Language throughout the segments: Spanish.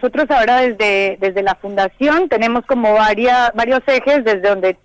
Nosotros ahora desde, desde la fundación tenemos como varias, varios ejes desde donde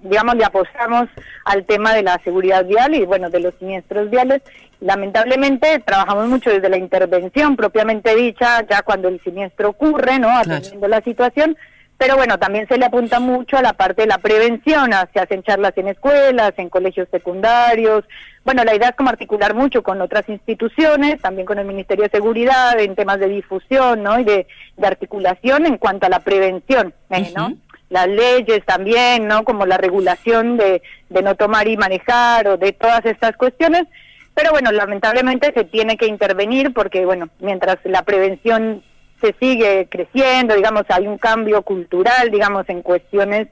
digamos le apostamos al tema de la seguridad vial y bueno de los siniestros viales. Lamentablemente trabajamos mucho desde la intervención propiamente dicha ya cuando el siniestro ocurre no atendiendo la situación pero bueno, también se le apunta mucho a la parte de la prevención, se hacen charlas en escuelas, en colegios secundarios. Bueno, la idea es como articular mucho con otras instituciones, también con el Ministerio de Seguridad, en temas de difusión, ¿no? Y de, articulación en cuanto a la prevención, ¿eh? ¿no? Las leyes también, ¿no? Como la regulación de, de no tomar y manejar o de todas estas cuestiones. Pero bueno, lamentablemente se tiene que intervenir porque, bueno, mientras la prevención se sigue creciendo, digamos, hay un cambio cultural, digamos, en cuestiones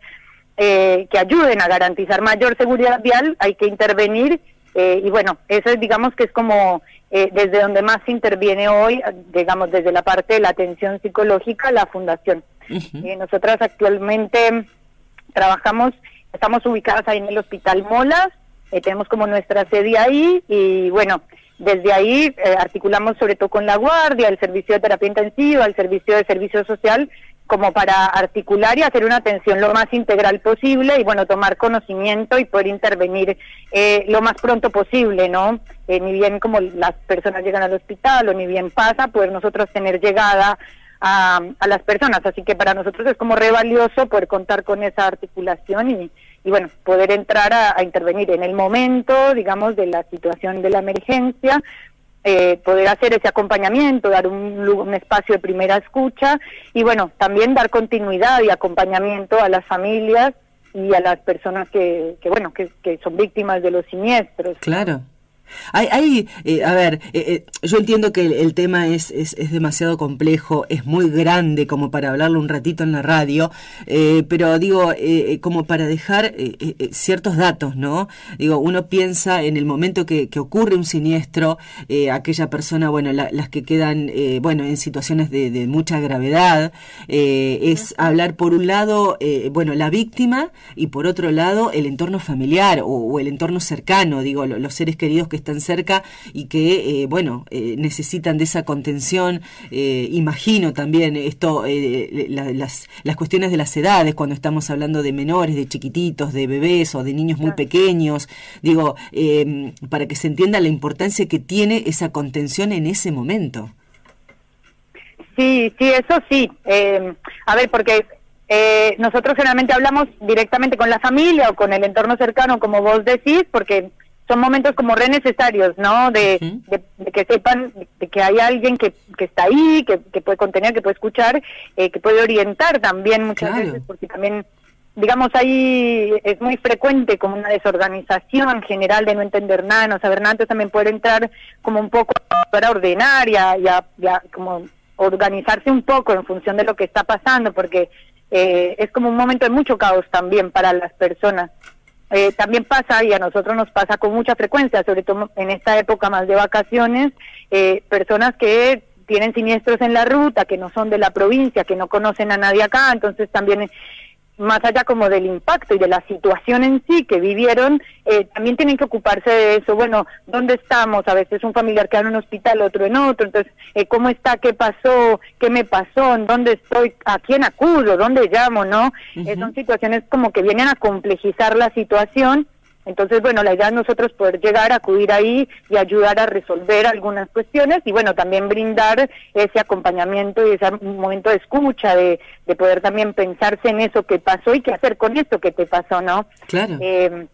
eh, que ayuden a garantizar mayor seguridad vial, hay que intervenir eh, y bueno, eso es, digamos, que es como eh, desde donde más se interviene hoy, digamos, desde la parte de la atención psicológica, la fundación. nosotras actualmente trabajamos, estamos ubicadas ahí en el Hospital Molas, tenemos como nuestra sede ahí y bueno, desde ahí eh, articulamos sobre todo con la guardia, el servicio de terapia intensiva, el servicio de servicio social, como para articular y hacer una atención lo más integral posible y bueno, tomar conocimiento y poder intervenir eh, lo más pronto posible, ¿no? Eh, ni bien como las personas llegan al hospital o ni bien pasa, poder nosotros tener llegada a, a las personas. Así que para nosotros es como re valioso poder contar con esa articulación y, y bueno, poder entrar a, intervenir en el momento, digamos, de la situación de la emergencia, eh, poder hacer ese acompañamiento, dar un, espacio de primera escucha y bueno, también dar continuidad y acompañamiento a las familias y a las personas que, que bueno, que, que son víctimas de los siniestros. Claro. Hay, hay eh, a ver, eh, eh, yo entiendo que el, tema es, es, es, demasiado complejo, es muy grande como para hablarlo un ratito en la radio, pero digo, como para dejar ciertos datos, ¿no? Digo, uno piensa en el momento que, que ocurre un siniestro, aquella persona, bueno, las que quedan, bueno, en situaciones de, de mucha gravedad, es hablar por un lado, bueno, la víctima y por otro lado el entorno familiar o, o el entorno cercano, digo, los seres queridos que están cerca y que, eh, bueno, eh, necesitan de esa contención. Eh, imagino también esto, las, las cuestiones de las edades, cuando estamos hablando de menores, de chiquititos, de bebés o de niños muy pequeños. Digo, em, para que se entienda la importancia que tiene esa contención en ese momento. Sí, sí, eso sí. Em, a ver, porque nosotros generalmente hablamos directamente con la familia o con el entorno cercano, como vos decís, porque son momentos como re necesarios, ¿no? De, que sepan de que hay alguien que, que está ahí, que, que puede contener, que puede escuchar, eh, que puede orientar también muchas veces, porque también, digamos, ahí es muy frecuente como una desorganización general de no entender nada, no saber nada, entonces también puede entrar como un poco para ordenar y a, como organizarse un poco en función de lo que está pasando, porque eh, es como un momento de mucho caos también para las personas. Eh, también pasa, y a nosotros nos pasa con mucha frecuencia, sobre todo en esta época más de vacaciones, eh, personas que tienen siniestros en la ruta, que no son de la provincia, que no conocen a nadie acá, entonces también más allá como del impacto y de la situación en sí que vivieron, eh, también tienen que ocuparse de eso. Bueno, ¿dónde estamos? A veces un familiar queda en un hospital, otro en otro. Entonces, eh, ¿cómo está? ¿Qué pasó? ¿Qué me pasó? ¿En dónde estoy? ¿A quién acudo? ¿Dónde llamo? ¿No? Eh, son situaciones como que vienen a complejizar la situación entonces, bueno, la idea es nosotros poder llegar, acudir ahí y ayudar a resolver algunas cuestiones y, bueno, también brindar ese acompañamiento y ese momento de escucha, de, de poder también pensarse en eso que pasó y qué hacer con esto que te pasó, ¿no? Claro. Eh,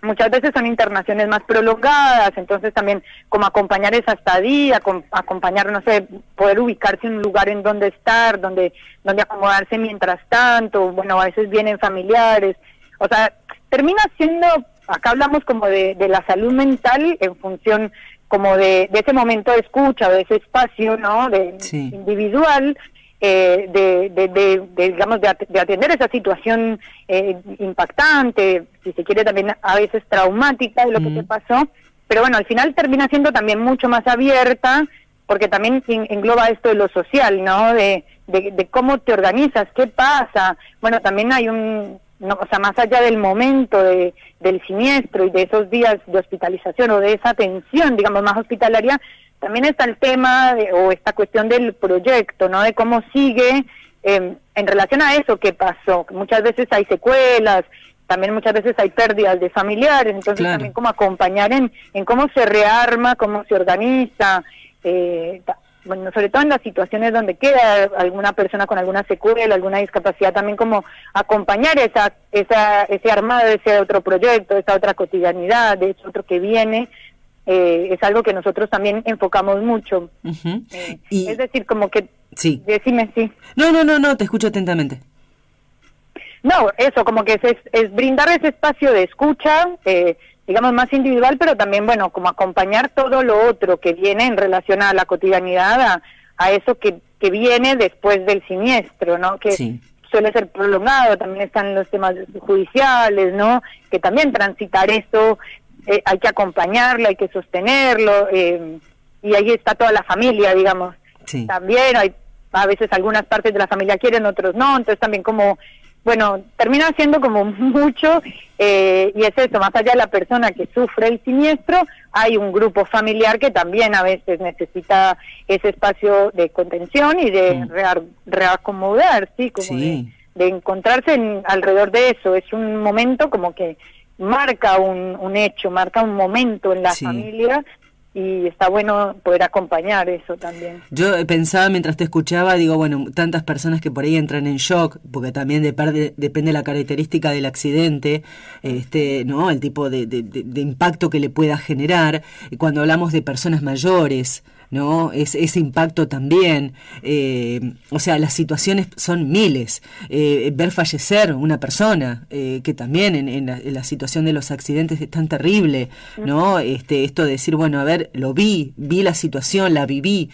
muchas veces son internaciones más prolongadas, entonces también como acompañar esa estadía, acompañar, no sé, poder ubicarse en un lugar en donde estar, donde, donde acomodarse mientras tanto, bueno, a veces vienen familiares, o sea, termina siendo acá hablamos como de, la salud mental en función como de, ese momento de escucha, de ese espacio, ¿no? De, individual, eh, de, digamos, de, atender esa situación eh, impactante, si se quiere también a veces traumática de lo que te pasó, pero bueno, al final termina siendo también mucho más abierta, porque también engloba esto de lo social, ¿no? De, de, cómo te organizas, qué pasa. Bueno, también hay un, no, o sea, más allá del momento de, del siniestro y de esos días de hospitalización o de esa atención, digamos, más hospitalaria, también está el tema de, o esta cuestión del proyecto, ¿no? De cómo sigue em, en relación a eso que pasó. Muchas veces hay secuelas, también muchas veces hay pérdidas de familiares, entonces también como acompañar en, en cómo se rearma, cómo se organiza, eh, bueno, sobre todo en las situaciones donde queda alguna persona con alguna secuela, alguna discapacidad, también como acompañar esa, esa, ese armado, ese otro proyecto, esa otra cotidianidad, de ese otro que viene, eh, es algo que nosotros también enfocamos mucho. Eh, es decir, como que... Sí. Decime, sí. No, no, no, no, te escucho atentamente. No, eso, como que es, es, brindar ese espacio de escucha, eh, digamos, más individual, pero también, bueno, como acompañar todo lo otro que viene en relación a la cotidianidad, a, eso que, que viene después del siniestro, ¿no? Que suele ser prolongado, también están los temas judiciales, ¿no? Que también transitar eso eh, hay que acompañarlo, hay que sostenerlo, eh, y ahí está toda la familia, digamos. También hay, a veces algunas partes de la familia quieren, otros no, entonces también como, bueno, termina siendo como mucho, eh, y es eso, más allá de la persona que sufre el siniestro, hay un grupo familiar que también a veces necesita ese espacio de contención y de reacomodar, ¿sí? Como De, encontrarse alrededor de eso. Es un momento como que marca un, un hecho, marca un momento en la familia y está bueno poder acompañar eso también. Yo pensaba mientras te escuchaba, digo, bueno, tantas personas que por ahí entran en shock, porque también depende, depende la característica del accidente, este, ¿no? El tipo de, de, de impacto que le pueda generar. Cuando hablamos de personas mayores, ¿no? Es, ese impacto también. Eh, o sea, las situaciones son miles. Eh, ver fallecer una persona, eh, que también en, la, situación de los accidentes es tan terrible, ¿no? Este, esto de decir, bueno, a ver, lo vi, vi la situación, la viví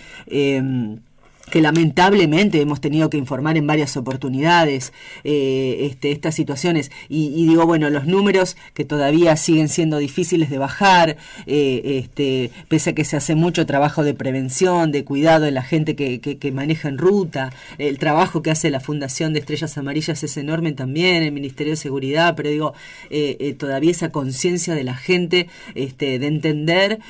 que lamentablemente hemos tenido que informar en varias oportunidades eh, este, estas situaciones. Y, digo bueno los números que todavía siguen siendo difíciles de bajar eh, este, pese a que se hace mucho trabajo de prevención de cuidado de la gente que, que, maneja en ruta el trabajo que hace la Fundación de Estrellas Amarillas es enorme también el Ministerio de Seguridad pero digo eh, todavía esa conciencia de la gente este, de entender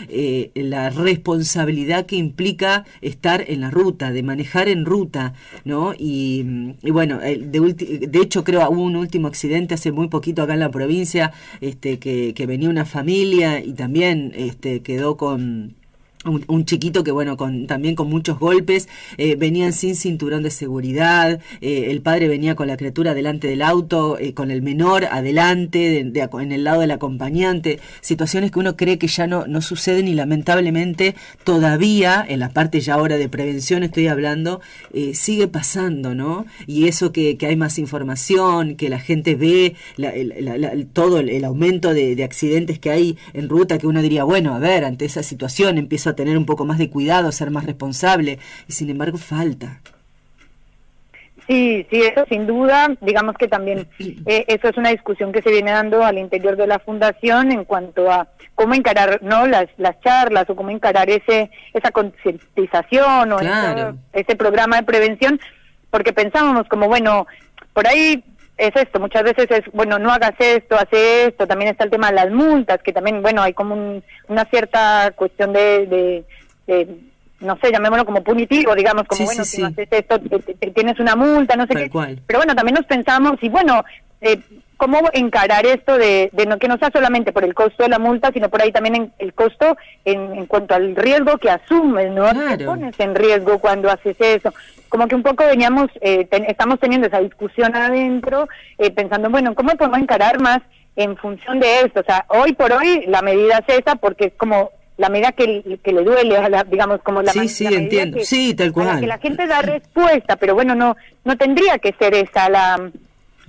la responsabilidad que implica estar en la ruta de manejar en ruta, ¿no? Y, bueno, de, de, hecho creo hubo un último accidente hace muy poquito acá en la provincia, este, que, que venía una familia y también este, quedó con un, chiquito que bueno con también con muchos golpes eh, venían sin cinturón de seguridad eh, el padre venía con la criatura delante del auto eh, con el menor adelante en el lado del acompañante situaciones que uno cree que ya no no suceden y lamentablemente todavía en la parte ya ahora de prevención estoy hablando sigue pasando no y eso que, hay más información que la gente ve todo el, aumento de, de accidentes que hay en ruta que uno diría bueno a ver ante esa situación empieza a tener un poco más de cuidado, ser más responsable, y sin embargo falta. Sí, sí, eso sin duda, digamos que también eh, eso es una discusión que se viene dando al interior de la fundación en cuanto a cómo encarar no las, las charlas o cómo encarar ese esa concientización o ese programa de prevención, porque pensábamos como bueno, por ahí es esto, muchas veces es, bueno, no hagas esto, hace esto, también está el tema de las multas, que también, bueno, hay como una cierta cuestión de, de, no sé, llamémoslo como punitivo, digamos, como, bueno, si no haces esto, tienes una multa, no sé qué. Pero bueno, también nos pensamos, y bueno, eh, cómo encarar esto de, de no, que no sea solamente por el costo de la multa, sino por ahí también en, el costo en, en, cuanto al riesgo que asumes, ¿no? Te pones en riesgo cuando haces eso. Como que un poco veníamos, eh, estamos teniendo esa discusión adentro, eh, pensando, bueno, ¿cómo podemos encarar más en función de esto? O sea, hoy por hoy la medida es esa porque es como la medida que, que le duele, digamos, como la Sí, sí, entiendo. sí, tal cual. que la gente da respuesta, pero bueno, no no tendría que ser esa la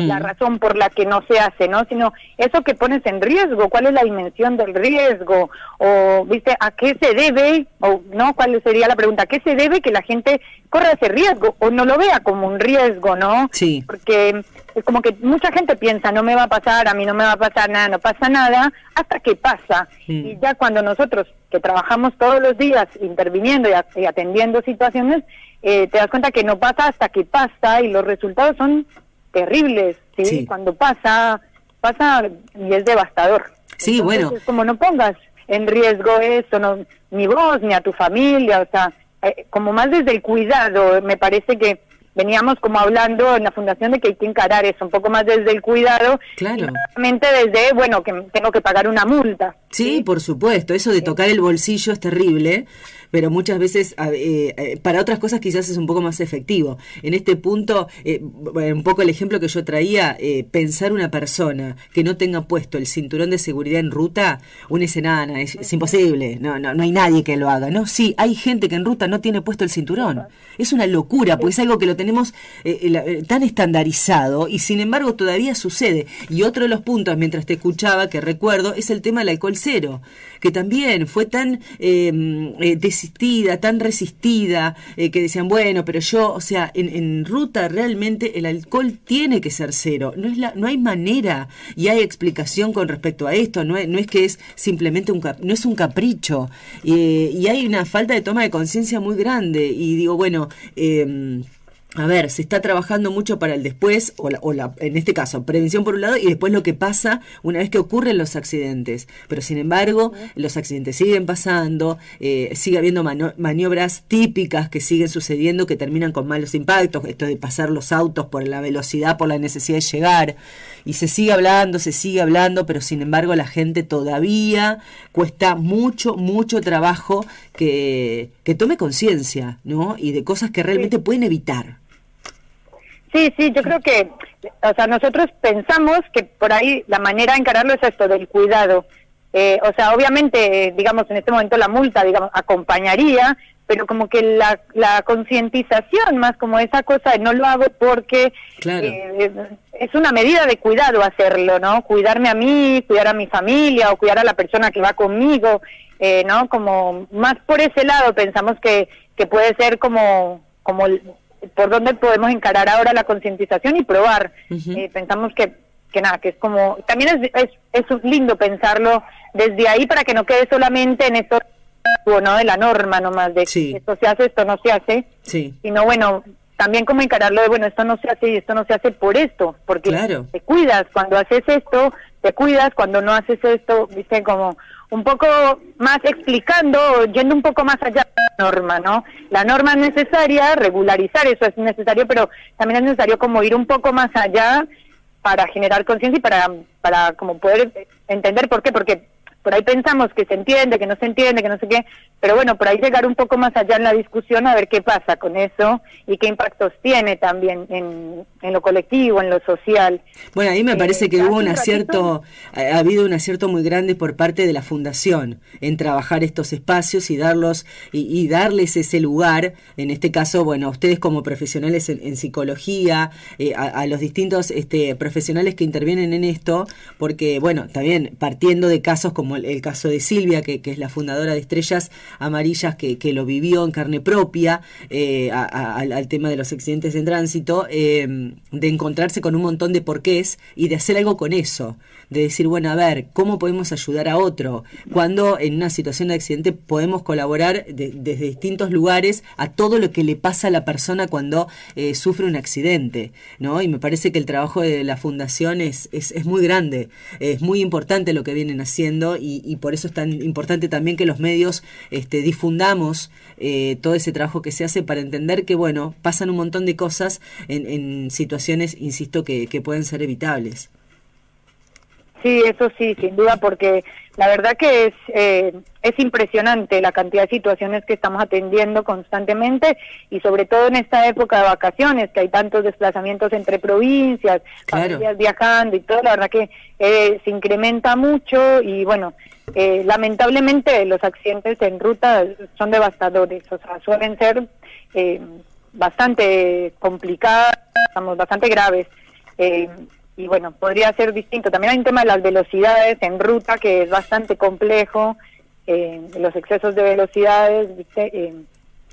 la razón por la que no se hace, ¿no? Sino eso que pones en riesgo, cuál es la dimensión del riesgo, o, ¿viste? ¿A qué se debe, o no? ¿Cuál sería la pregunta? ¿A qué se debe que la gente corra ese riesgo o no lo vea como un riesgo, ¿no? Sí. Porque es como que mucha gente piensa, no me va a pasar, a mí no me va a pasar nada, no pasa nada, hasta que pasa. Y ya cuando nosotros, que trabajamos todos los días interviniendo y, atendiendo situaciones, eh, te das cuenta que no pasa hasta que pasa y los resultados son terribles, ¿sí? Cuando pasa, pasa y es devastador. Sí, bueno. Como no pongas en riesgo eso, no, ni vos, ni a tu familia, o sea, eh, como más desde el cuidado, me parece que veníamos como hablando en la fundación de que hay que encarar eso, un poco más desde el cuidado, claro. desde, bueno, que tengo que pagar una multa. Sí, por supuesto, eso de tocar el bolsillo es terrible, pero muchas veces eh, eh, para otras cosas quizás es un poco más efectivo. En este punto, eh, un poco el ejemplo que yo traía, pensar una persona que no tenga puesto el cinturón de seguridad en ruta, una escenana, es, es, imposible, no, no, no hay nadie que lo haga, ¿no? Sí, hay gente que en ruta no tiene puesto el cinturón. Es una locura, porque es algo que lo tenemos tan estandarizado y sin embargo todavía sucede. Y otro de los puntos, mientras te escuchaba, que recuerdo, es el tema del alcohol cero, que también fue tan eh, desistida, tan resistida, eh, que decían, bueno, pero yo, o sea, en, ruta realmente el alcohol tiene que ser cero, no, es la, no hay manera y hay explicación con respecto a esto, no es, no es que es simplemente un, no es un capricho eh, y hay una falta de toma de conciencia muy grande. Y digo, bueno, eh, a ver, se está trabajando mucho para el después, o, la, en este caso, prevención por un lado, y después lo que pasa una vez que ocurren los accidentes. Pero sin embargo, los accidentes siguen pasando, eh, sigue habiendo maniobras típicas que siguen sucediendo que terminan con malos impactos, esto de pasar los autos por la velocidad, por la necesidad de llegar, y se sigue hablando, se sigue hablando, pero sin embargo la gente todavía cuesta mucho, mucho trabajo que, que tome conciencia, ¿no? Y de cosas que realmente pueden evitar. Sí, sí, yo creo que, o sea, nosotros pensamos que por ahí la manera de encararlo es esto, del cuidado. Eh, o sea, obviamente, digamos, en este momento la multa, digamos, acompañaría, pero como que la, la concientización, más como esa cosa de no lo hago porque eh, es una medida de cuidado hacerlo, ¿no? Cuidarme a mí, cuidar a mi familia o cuidar a la persona que va conmigo, eh, ¿no? Como más por ese lado pensamos que, que puede ser como, como por dónde podemos encarar ahora la concientización y probar. Eh, pensamos que, que nada, que es como, también es, es, es lindo pensarlo desde ahí para que no quede solamente en esto ¿no? de la norma nomás, de esto se hace, esto no se hace, sí. sino bueno, también como encararlo de, bueno, esto no se hace y esto no se hace por esto, porque te cuidas cuando haces esto, te cuidas cuando no haces esto, viste, como un poco más explicando, yendo un poco más allá de la norma, ¿no? La norma es necesaria, regularizar eso es necesario, pero también es necesario como ir un poco más allá para generar conciencia y para, para como poder entender por qué, porque por ahí pensamos que se entiende, que no se entiende, que no sé qué, pero bueno, por ahí llegar un poco más allá en la discusión a ver qué pasa con eso y qué impactos tiene también en, en lo colectivo, en lo social. Bueno, ahí me parece que eh, hubo un acierto, ha habido un acierto muy grande por parte de la Fundación en trabajar estos espacios y darlos y, darles ese lugar, en este caso, bueno, a ustedes como profesionales en, psicología, eh, a, los distintos este, profesionales que intervienen en esto, porque bueno, también partiendo de casos como el, caso de Silvia, que, es la fundadora de Estrellas Amarillas, que, lo vivió en carne propia eh, al, tema de los accidentes en tránsito, eh, de encontrarse con un montón de porqués y de hacer algo con eso, de decir, bueno, a ver, ¿cómo podemos ayudar a otro? Cuando en una situación de accidente podemos colaborar desde distintos lugares a todo lo que le pasa a la persona cuando eh, sufre un accidente, ¿no? Y me parece que el trabajo de la fundación es, es muy grande, es muy importante lo que vienen haciendo y, por eso es tan importante también que los medios este, difundamos eh, todo ese trabajo que se hace para entender que, bueno, pasan un montón de cosas en, situaciones, insisto, que, pueden ser evitables. Sí, eso sí, sin duda, porque la verdad que es, eh, es impresionante la cantidad de situaciones que estamos atendiendo constantemente y sobre todo en esta época de vacaciones, que hay tantos desplazamientos entre provincias, familias viajando y todo, la verdad que eh, se incrementa mucho y bueno, eh, lamentablemente los accidentes en ruta son devastadores, o sea, suelen ser bastante complicados, bastante graves. Y bueno, podría ser distinto. También hay un tema de las velocidades en ruta que es bastante complejo, eh, los excesos de velocidades, eh,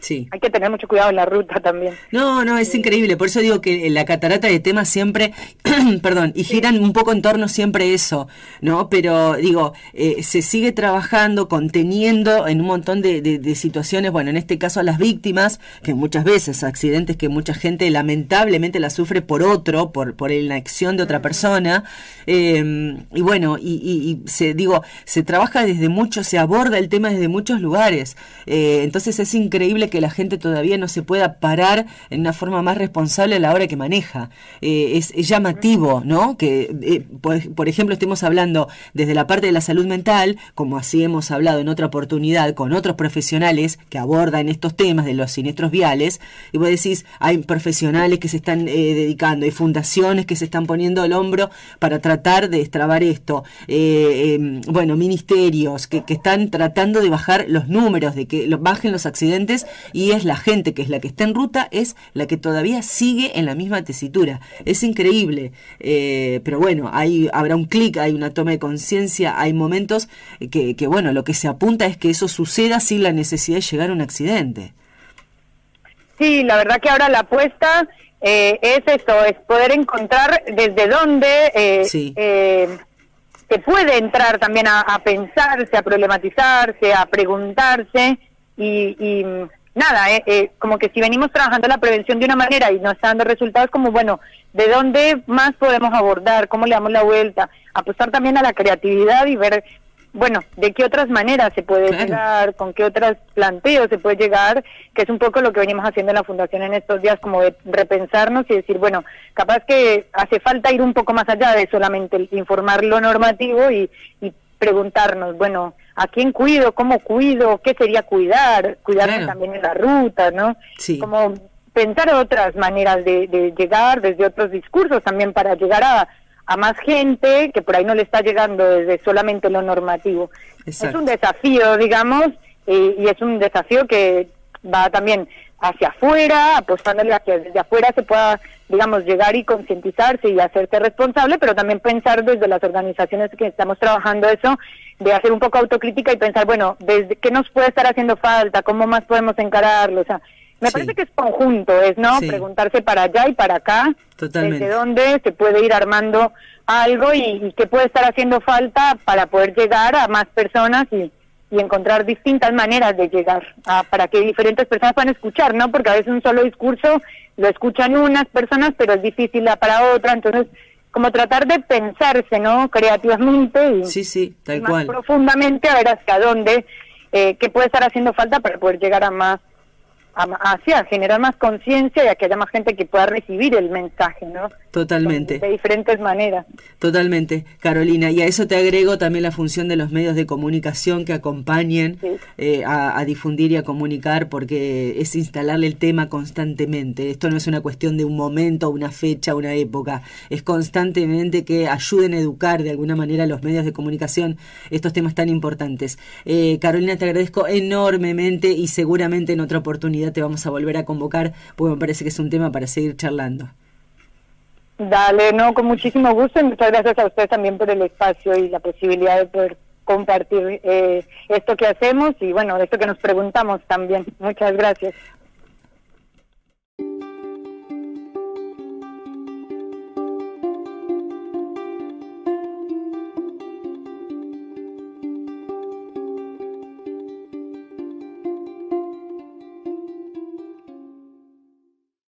Sí. Hay que tener mucho cuidado en la ruta también. No, no, es increíble. Por eso digo que la catarata de temas siempre, perdón, y giran un poco en torno siempre eso, ¿no? Pero digo, eh, se sigue trabajando, conteniendo en un montón de, de, situaciones, bueno, en este caso a las víctimas, que muchas veces, accidentes que mucha gente lamentablemente la sufre por otro, por, por la acción de otra persona. Eh, y bueno, y, se, digo, se trabaja desde mucho, se aborda el tema desde muchos lugares. Eh, entonces es increíble que la gente todavía no se pueda parar en una forma más responsable a la hora que maneja. Eh, es, llamativo, ¿no? Que, eh, por, ejemplo, estemos hablando desde la parte de la salud mental, como así hemos hablado en otra oportunidad con otros profesionales que abordan estos temas de los siniestros viales, y vos decís, hay profesionales que se están eh, dedicando, hay fundaciones que se están poniendo al hombro para tratar de extrabar esto, em, bueno, ministerios que, están tratando de bajar los números, de que bajen los accidentes y es la gente que es la que está en ruta, es la que todavía sigue en la misma tesitura. Es increíble, eh, pero bueno, hay, habrá un clic, hay una toma de conciencia, hay momentos que, que, bueno, lo que se apunta es que eso suceda sin la necesidad de llegar a un accidente. Sí, la verdad que ahora la apuesta eh, es eso, es poder encontrar desde dónde eh, se puede entrar también a, pensarse, a problematizarse, a preguntarse y, nada, eh, eh, como que si venimos trabajando la prevención de una manera y no está dando resultados, como bueno, ¿de dónde más podemos abordar? ¿Cómo le damos la vuelta? Apostar también a la creatividad y ver, bueno, de qué otras maneras se puede llegar, con qué otros planteos se puede llegar, que es un poco lo que venimos haciendo en la Fundación en estos días, como de repensarnos y decir, bueno, capaz que hace falta ir un poco más allá de solamente informar lo normativo y, y preguntarnos, bueno, ¿a quién cuido? ¿Cómo cuido? ¿Qué sería cuidar? Cuidarme también en la ruta, ¿no? Sí. Como pensar otras maneras de, llegar desde otros discursos también para llegar a, a más gente que por ahí no le está llegando desde solamente lo normativo. Es un desafío, digamos, y es un desafío que va también hacia afuera, apostándole a que desde afuera se pueda, digamos, llegar y concientizarse y hacerse responsable, pero también pensar desde las organizaciones que estamos trabajando eso, de hacer un poco autocrítica y pensar, bueno, desde qué nos puede estar haciendo falta, cómo más podemos encararlo, o sea, me parece que es conjunto, es, ¿no? Preguntarse para allá y para acá, Totalmente. desde dónde se puede ir armando algo y, y qué puede estar haciendo falta para poder llegar a más personas y y encontrar distintas maneras de llegar a, para que diferentes personas puedan escuchar, ¿no? Porque a veces un solo discurso lo escuchan unas personas, pero es difícil para otra, entonces como tratar de pensarse, ¿no? Creativamente y sí, sí, tal más cual. profundamente a ver hacia dónde, eh, qué puede estar haciendo falta para poder llegar a más hacia generar más conciencia y a que haya más gente que pueda recibir el mensaje, ¿no? Totalmente. De, diferentes maneras. Totalmente, Carolina. Y a eso te agrego también la función de los medios de comunicación que acompañen eh, a, difundir y a comunicar, porque es instalarle el tema constantemente. Esto no es una cuestión de un momento, una fecha, una época. Es constantemente que ayuden a educar de alguna manera a los medios de comunicación estos temas tan importantes. Eh, Carolina, te agradezco enormemente y seguramente en otra te vamos a volver a convocar, porque me parece que es un tema para seguir charlando. Dale, no, con muchísimo gusto y muchas gracias a ustedes también por el espacio y la posibilidad de poder compartir eh, esto que hacemos y bueno, esto que nos preguntamos también. Muchas gracias.